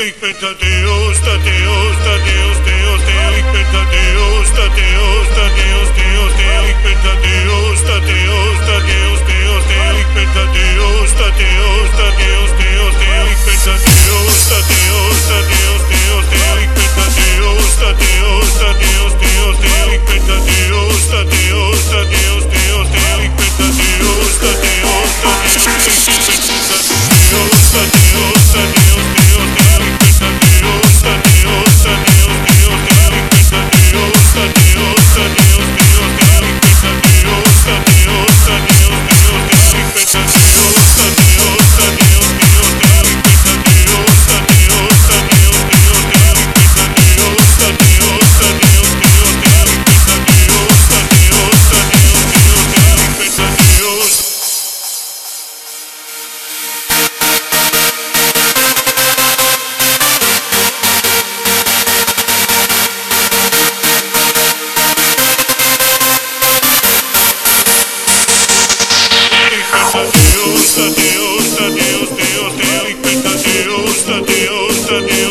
Ik ben Thaddeus, Thaddeus, Thaddeus, Thaddeus, Thaddeus, ik ben Thaddeus, Thaddeus, Thaddeus. Dios, a Deus, Deus, Dios, Deus, a Deus, a Dios.